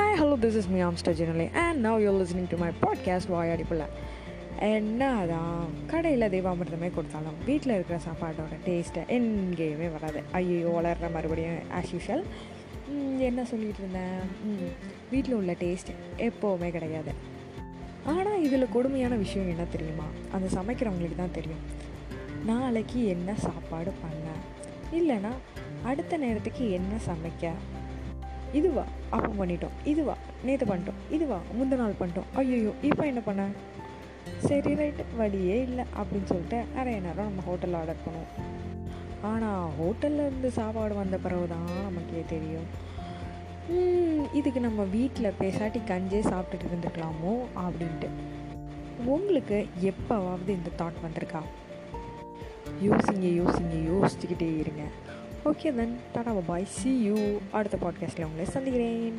Hi hello this is me ஆம்ஸ்டர் Generally, and now you're listening to my podcast Vayadi Pulla என்னதான் கடையில் தெய்வாமிர்தமே கொடுத்தாலும் வீட்டில் இருக்கிற சாப்பாட்டோட டேஸ்ட்டை எங்கேயுமே வராது. ஐயோ வளர்கிற மறுபடியும் ஆஸ் யூஷுவல் என்ன சொல்லிட்டு இருந்தேன்? வீட்டில் உள்ள டேஸ்ட் எப்போவுமே கிடையாது. ஆனால் இதில் கொடுமையான விஷயம் என்ன தெரியுமா? அந்த சமைக்கிறவங்களுக்கு தான் தெரியும். நாளைக்கு என்ன சாப்பாடு பண்ண? இல்லைன்னா அடுத்த நேரத்துக்கு என்ன சமைக்க? இதுவா அப்போ பண்ணிட்டோம். இதுவா நேற்று பண்ணிட்டோம். இதுவா முந்த நாள் பண்ணிட்டோம். ஐயோ இப்போ என்ன பண்ண? சரி ரைட்டு வழியே இல்லை அப்படின்னு சொல்லிட்டு நிறைய நேரம் நம்ம ஹோட்டலில் ஆர்டர் பண்ணுவோம். ஆனால் ஹோட்டலில் இருந்து சாப்பாடு வந்த பிறகு தான் நமக்கே தெரியும். இதுக்கு நம்ம வீட்டில் பேசாட்டி கஞ்சே சாப்பிட்டுட்டு இருந்துக்கலாமோ அப்படின்ட்டு. உங்களுக்கு எப்போவாவது இந்த தாட் வந்திருக்கா? யோசிங்க யோசிங்க யோசிச்சுக்கிட்டே இருங்க. Okay then tata bye see you அடுத்த பாட்காஸ்ட்டில் உங்களை சந்திக்கிறேன்.